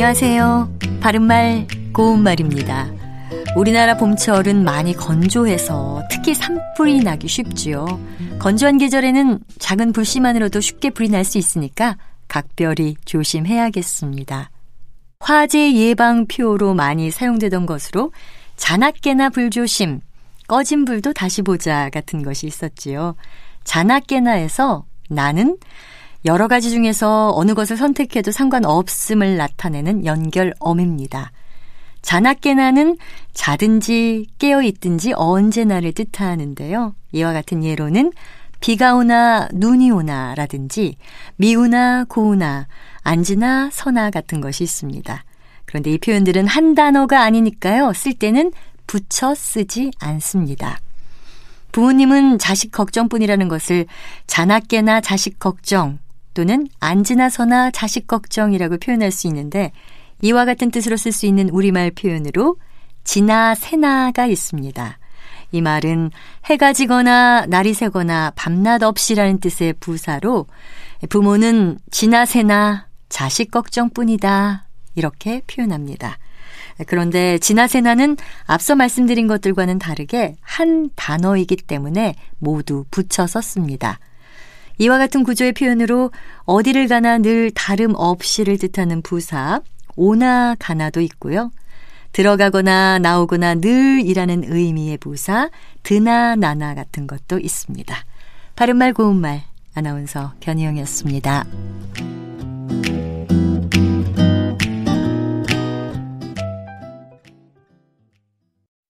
안녕하세요. 바른말 고운말입니다. 우리나라 봄철은 많이 건조해서 특히 산불이 나기 쉽지요. 건조한 계절에는 작은 불씨만으로도 쉽게 불이 날 수 있으니까 각별히 조심해야겠습니다. 화재 예방표로 많이 사용되던 것으로 자나깨나 불조심, 꺼진 불도 다시 보자 같은 것이 있었지요. 자나깨나에서 나는 여러 가지 중에서 어느 것을 선택해도 상관없음을 나타내는 연결어입니다. 자나깨나는 자든지 깨어있든지 언제나를 뜻하는데요. 이와 같은 예로는 비가 오나 눈이 오나 라든지 미우나 고우나 앉으나 서나 같은 것이 있습니다. 그런데 이 표현들은 한 단어가 아니니까요. 쓸 때는 붙여 쓰지 않습니다. 부모님은 자식 걱정뿐이라는 것을 자나깨나 자식 걱정 또는 앉으나 서나 자식 걱정이라고 표현할 수 있는데 이와 같은 뜻으로 쓸 수 있는 우리말 표현으로 지나 새나가 있습니다. 이 말은 해가 지거나 날이 새거나 밤낮 없이라는 뜻의 부사로 부모는 지나 새나 자식 걱정뿐이다. 이렇게 표현합니다. 그런데 지나 새나는 앞서 말씀드린 것들과는 다르게 한 단어이기 때문에 모두 붙여서 씁니다. 이와 같은 구조의 표현으로 어디를 가나 늘 다름 없이를 뜻하는 부사 오나 가나도 있고요. 들어가거나 나오거나 늘이라는 의미의 부사 드나 나나 같은 것도 있습니다. 바른말 고운말 아나운서 변희영이었습니다.